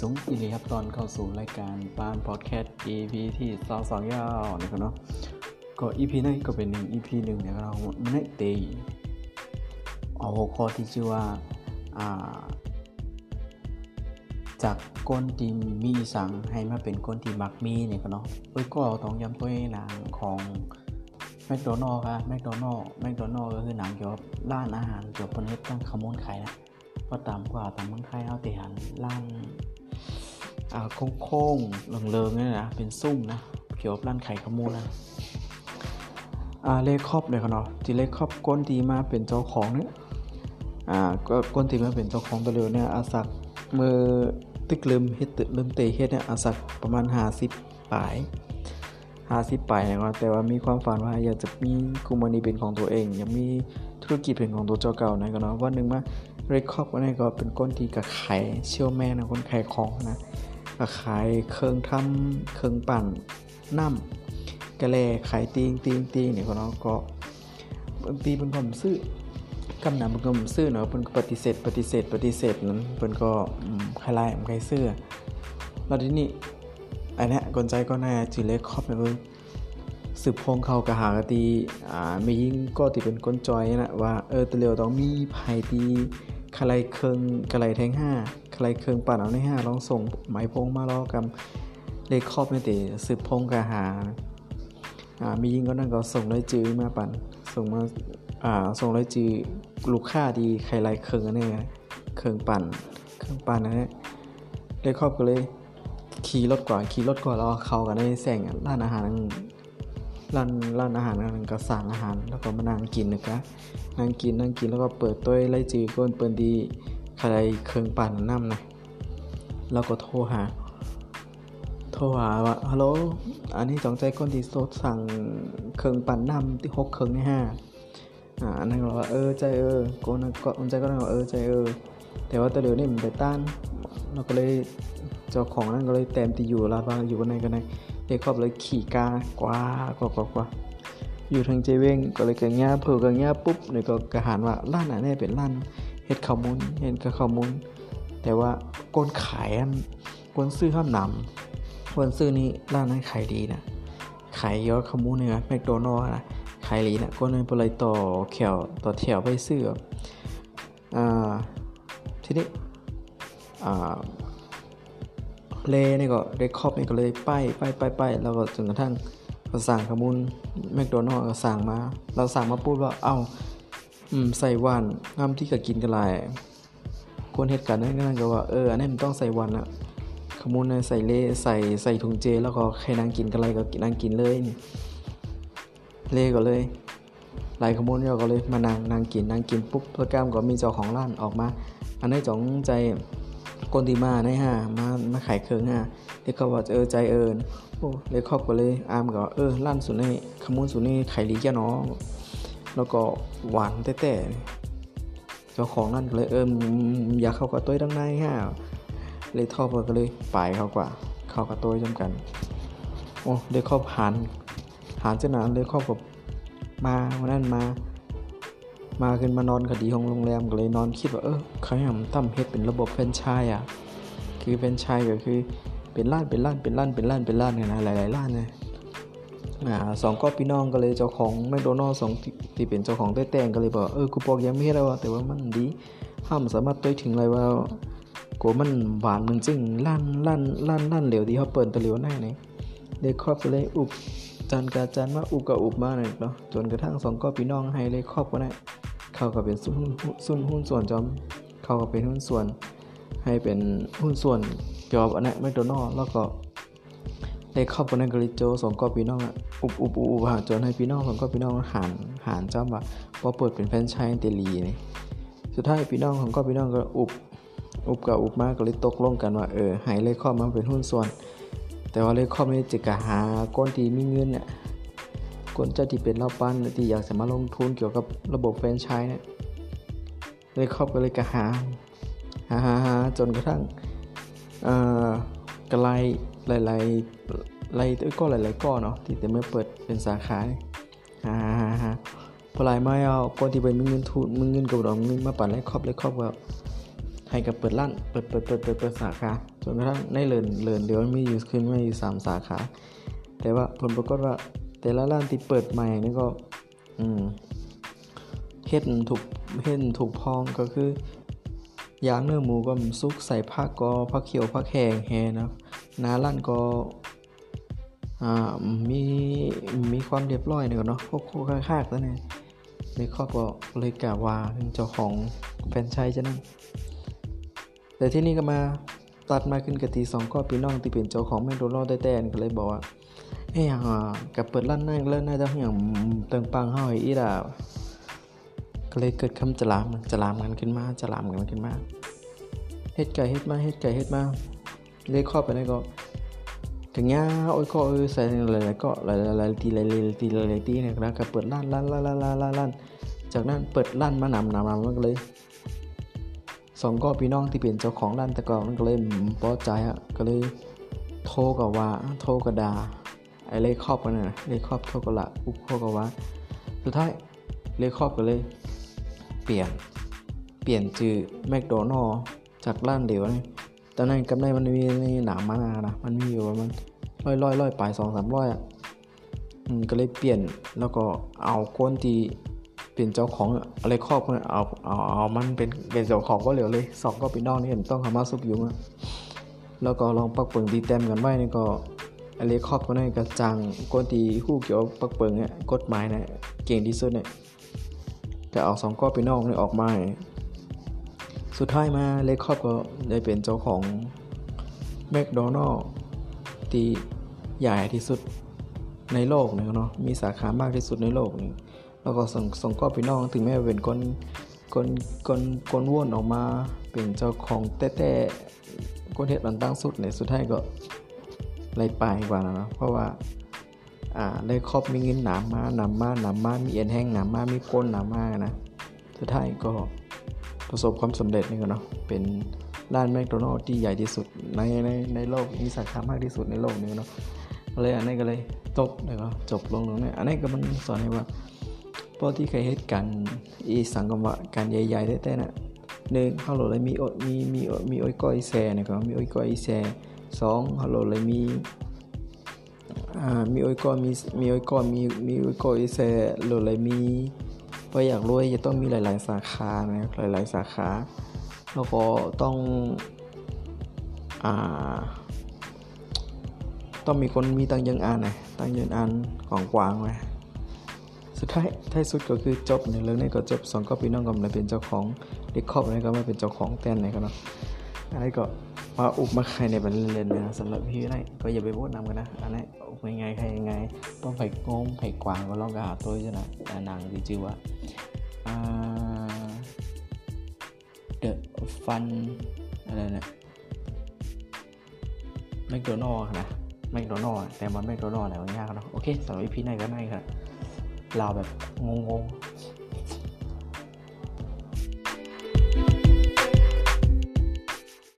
สูงอีลีครับตอนเข้าสู่รายการบ้านพอดแคสต์ EP ที่สองสองยาวนะครับเนาะก็ EP นี้ก็เป็นหนึ่ง EP หนึ่งเนะครับมันได้ตยเอาหัวข้อที่ชื่อว่าอ่า จากก้นที่มีสังให้มาเป็นก้นที่มักมีเนี่ยก็เนาะเอ้ยก็ต้องย้ำตัวหนังของแมคโดนัลล์ครับแมคโดนัลล์แมคโดนัลล์ก็คือหนังเกี่ยวกับร้านอาหารเกี่ยวกับเฮ็ดตั้งขโมยขายนะก็ตามกว่าตามเมืองไทยเอาแต่หันร้าน โค้งๆเลิงๆนี่นะ เป็นซุ้มนะ เกี่ยวกับร้านขายขโมยนะอ่าเลขครอบเลยครับเนาะที่เลขครอบก้นที่มาเป็นเจ้าของเนี่ยอ่าก็ก้นที่มาเป็นเจ้าของตัวเร็วเนี่ยอาศักมือตึกลืมเฮ็ดตึกลืมเตะเฮ็ดเนี่ยอาศักประมาณ50ปลาย50ปลายนะครับแต่ว่ามีความฝันว่าอยากจะมีคุมานีเป็นของตัวเอง อยากมีธุรกิจเป็นของตัวเจ้าเก่านะก็เนาะวันหนึ่งมาเรคคอบวันนี้ก็เป็นก้นที่กระขายเชี่ยวแม่นะคนขายของนะ กระขายเครื่องทำเครื่องปั่นน้ำกระแลขายตีงตีงตีงเนี่ยก็เนาะก็บางทีเป็นผมซื้อคำหนำเพิ่นก็บ่ซื้อเนาะเพิ่นก็ปฏิเสธปฏิเสธปฏิเสธนั้นเพิ่นก็คล้ายๆบ่ใครซื้อแล้วที่นี้อันเนี้ยกลใจก็น่าจิเลครอบเนี่ยเพิ่นสืบพงเขากะหากะตีอ่ามียิ่งก็ที่เป็นกลจอยนะว่าเออตะเลียวต้องมีไผตี คลายเคืองกะไหลแทง5คลายเครื่องปั่นเอาใน5ลองส่งหมายพงมาล้อกับเลขครอบนี่ติสืบพงกะหาอ่ามียิ่งก็นั่นก็ส่งได้จื้อมาปั่นส่งมาอ่าส่งรายจือลูกค้าดีใครไลเคืองอันนี้เคืองปั่นเคืองปั่นนนี้ได้ครอบก็เลยขี่รถกว่าขี่รถกว่าแล้วเขากันในแสงร้านอาหารนั้น ร้านร้านอาหารนั้นก็สั่งอาหาร แล้วก็มานั่งกินนะครับนั่งกินนั่งกินแล้วก็เปิดตัวไล่จือก้นเปิ้นดีใครเครื่องปั่นน้ำนะแล้วก็โทรหา โทรหาว่าฮัลโหลอันนี้จองใจคนที่โซดสั่งเครื่องปั่นน้ำที่หกเครื่องนห้าอ่าอันนั้นก็ว่าเออใจเออโกนก็มันใจก็นั่นว่าเออใจเออแต่ว่าตะเหลียวนี่มันไปต้านเราก็เลย เจ้าของนั่นก็เลยแต้มที่อยู่ลาดว่าอยู่กันในกันในเด็กครอบเลยขี่กากว่ากว่ากว่ากว่าอยู่ทางเจเวงก็เลยกระง่าเผือกระง่าปุ๊บเนี่ยก็กระหานว่าร้านไหนเนี่เป็นร้านเฮ็ดข้าวมุนเฮ็ดกับข้าวมุนแต่ว่าก้นขายอันก้นซื้อข้ามนำก้นซื้อนี่ร้านนั้นขายดีนะขายยอดข้าวมุนเนี่ยแมคโดนัลล์นะขายหลีนะก็เลยไปเลยต่อแถวต่อแถวไปซื้ออ่าทีนี้อ่า เลนี่ก็เรคคอบนี่ก็เลยไปไปไปไปแล้วก็จนกระทั่งสั่งขมูลแมคโดนัลล์ก็สั่งมา เราสั่งมาปุ๊บว่าเอ้าอืมใส่หวานน้ำที่ก็กินกันหลายคนเหตุการณ์นั้นนั่นก็ว่าเอออันนี้มันต้องใส่หวานอะขมูลใส่เลใส่ใส่ถุงเจ แล้วก็ใครนั่งกินกันไรก็นั่งกินเลยนี่เล่ก็เลยหลายขโมยเราก็เลยมานั่งนั่งกินนั่งกินปุ๊บโปรแกรมก็มีเจ้าของร้านออกมา อันนี้จงใจ คนที่มาในห้ามามาขายเครื่องห้าเด็กก็ว่าเออใจเอิญโอ้เลยครอบก็เลยอามก็เออร้านสุนี่ขโมยสุนี่ขายดีแกเนาะแล้วก็หวานแต่เจ้าของร้านก็เลยเอออยากเข้ากับตัวดังในห้าเลยทอบก็เลยไปเขากว่า เข้ากับตัวจำกันโอ้เด็กครอบหันหารเจ้าหนานเลยครอบกับมาวันนั้นมา มาขึ้นมานอนคดีของโรงแรมก็เลยนอนคิดว่าเออเขาทำทำเฮ็ดเป็นระบบแฟรนไชส์อะคือแฟรนไชส์ก็คือเป็นร้านเป็นร้านเป็นร้านเป็นร้านเป็นร้านเนี่ยนะหลายๆร้านเลยอ่าสองก็พี่น้องก็เลยเจ้าของแมคโดนัลล์สองที่เป็นเจ้าของได้แต่งก็เลยบอกเออกูบอกยังไม่ให้แล้วแต่ว่ามันดีห้ามสามารถตัวถึงเลยว่ากูมันหวานมันจริงร้านร้านร้านร้านเหลวที่เขาเปิดตะเหลวหน้าเนี่ยเลยครอบก็เลยอุบจานกาจานมาอุกกับอุบมาเนี่ยเนาะจนกระทั่งสองก็พี่น้องให้เลยครอบก็ได้ เข้ากับเป็นหุ้นหุ้นหุ้นส่วนจอมเข้ากับเป็นหุ้นส่วน ให้เป็นหุ้นส่วนเกี่ยวกับอันนี้แมคโดนัลแล้วก็เลยครอบกันในกริโจสองก็พี่น้องอะอุบอุบอุบหาจนให้พี่น้องสองก็พี่น้องหารหารจ้าว่าพอเปิดเป็นแฟรนไชส์เตลีนี่สุดท้ายพี่น้องของก็พี่น้องก็อุบอุบกับอุบมากก็เลยตกลงกันว่าเออให้เลยครอบมาเป็นหุ้นส่วน แต่ว่าเลยครอบนี้จะกะหาก้นที่มีเงินเนี่ย ก้นเจ้าที่เป็นเล่าปั้นที่อยากจะมาลงทุนเกี่ยวกับระบบแฟรนไชส์เนี่ยเลยครอบก็เลยกระหาหาหาหาจนกระทั่งกระไลหลายๆไล่ก็หลายๆก้อนเนาะที่แต่เมื่อเปิดเป็นสาขาเนี่ยหาหาหาพอหลายไม่เอาก้นที่เป็นมีเงินทุนมีเงินกับดอกเงินมาปั่นเลยครอบเลยครอบก็ให้กับเปิดร้านเปิดเปิดเปิดเปิดเปิดสาขาจนกระทั่งในเลินเลินเดี๋ยวมีอยู่ขึ้นมาอยู่3สาขา แต่ว่าผลปรากฏว่า แต่ละร้านที่เปิดใหม่นี่ก็ อืมเฮ็ดถูกเฮ็ดถูกพองก็คือย่างเนื้อหมูก็ซุกใส่ผักก็ผักเขียวผักแห้งแฮนะนาร้านก็อ่ามีมีความเรียบร้อยนี่ก็เนาะพวกค่าๆซะแน่เลยครอบก็เลยกล่าวว่าเจ้าของแฟนชส์จะนั่นแต่ที่นี่ก็มาตัดมาขึ้นกะตีสองก็พี่น้องที่เป็นเจ้าของแมคโดนัลด์แต่ๆก็เลยบอกว่า เฮ้ยอ่ากับเปิดร้านนั่นแล้วน่าจะอย่างเติงปังเฮาอีด่าก็เลยเกิดคำจะลามจะลามกันขึ้นมาจะลามกันขึ้นมาเฮ็ดไก่เฮ็ดมาเฮ็ดไก่เฮ็ดมาเลยครอบไปนี่ก็ถึงยาโอ้ยก็เออใส่หลายๆก็หลายๆทีหลายๆทีหลายๆทีเนี่ยนะก็เปิดร้านร้านร้านร้านร้านร้านจากนั้นเปิดร้านมานำนำนำมันก็เลยสองก็พี่น้องที่เป็นเจ้าของร้านแต่ก่อนมันก็เลยพอใจฮะก็เลยโทรกับว่าโทรกับดา ไอ้เลยครอบกันนะเลยครอบโทรกับละอุบโทรกับว่าสุดท้ายเลยครอบก็เลย เปลี่ยน เปลี่ยนชื่อแมคโดนัลล์จากร้านเดียวนี่ตอนนั้นกำไรมันมีในหนามมานานะมันมีอยู่ประมาณร้อยร้อยร้อยปลายสองสามร้อยอะอืมก็เลยเปลี่ยนแล้วก็เอาคนที่เป็นเจ้าของอะไรครอบมันเอาเอาเอามันเป็นเป็นเจ้าของก็เหลียวเลยสองก็เป็นนองนี่เห็นต้องทำมาสุกยุงอะแล้วก็ลองปักเปิงตีแต้มกันไว้นี่ก็ อะไรครอบก็ได้กระจังคนที่คู่เกี่ยวปักเปิงเนี่ยกฎหมายเนี่ยเก่งที่สุดเนี่ยแต่เอาสองก็เป็นน้องนี่ยออกมาสุดท้ายมาเลคอบก็ได้เป็นเจ้าของแมคโดนัลล์ที่ใหญ่ที่สุดในโลกนี่เนาะมีสาขามากที่สุดในโลกนี่แล้วก็ส่งส่งก็พี่น้องถึงแม้เป็นคนคนคนคนว่นออกมาเป็นเจ้าของแต่แต่คนเฮ็ดมันตั้งสุดในสุดท้ายก็ ไล่ไปกว่านะเนาะเพราะว่าอ่าได้ครอบมีเงินหนามมานำมานำมามีเอ็นแห้งหนามมามีก้นหนามมานะสุดท้ายก็ประสบความสำเร็จนี่ก็เนาะเป็นร้านแมคโดนัลด์ที่ใหญ่ที่สุดในในในโลกมีสาขามากที่สุดในโลกนี่เนาะเลยอันนี้ก็เลยจบเลยก็จบลงตรงนี้อันนี้ก็มันสอนให้ว่าพอที่เคยเหตุการณ์อีสังคมว่าการใหญ่ๆแต่ๆน่ะหนึ่งเฮาเลยมีมีมีมีโอ้ยก้อยแซ่นะครับมีโอ้ยก้อยแซ่ สองเฮาเลยมีมีอ้อยก้อมีมีอ้อยก้อมีมีอ้อยก้อยแซ่เลยมีพออยากรวยจะต้องมีหลาย ๆ สาขานะหลาย ๆ สาขา แล้วก็ต้องอ่าต้องมีคนมีตังยังอ่านนะตังยังอ่านของกวางไว้สุดท้ายท้ายสุดก็คือจบในเรื่องนี้ก็จบสองก็พี่น้องกำลังเป็นเจ้าของเด็กครอบนี่ก็มาเป็นเจ้าของแตนไหนกันเนาะอันนี้ก็ มาอุบมาใครในบันเลนๆนะสำหรับพี่ได้ก็อย่าไปพูดนำกันนะอันนี้อุบยังไงใครยังไงต้องไผ่งงไผ่กวางก็ลองกระหาตัวใช่ไหมหนังที่ชื่อว่า The Fun อะไรเนี่ยแมคโดนัลล์นะแมคโดนัลล์แต่มันแมคโดนัลล์อะไรยากเนาะโอเคสำหรับพี่ไหนก็ได้ครับเราแบบงงๆ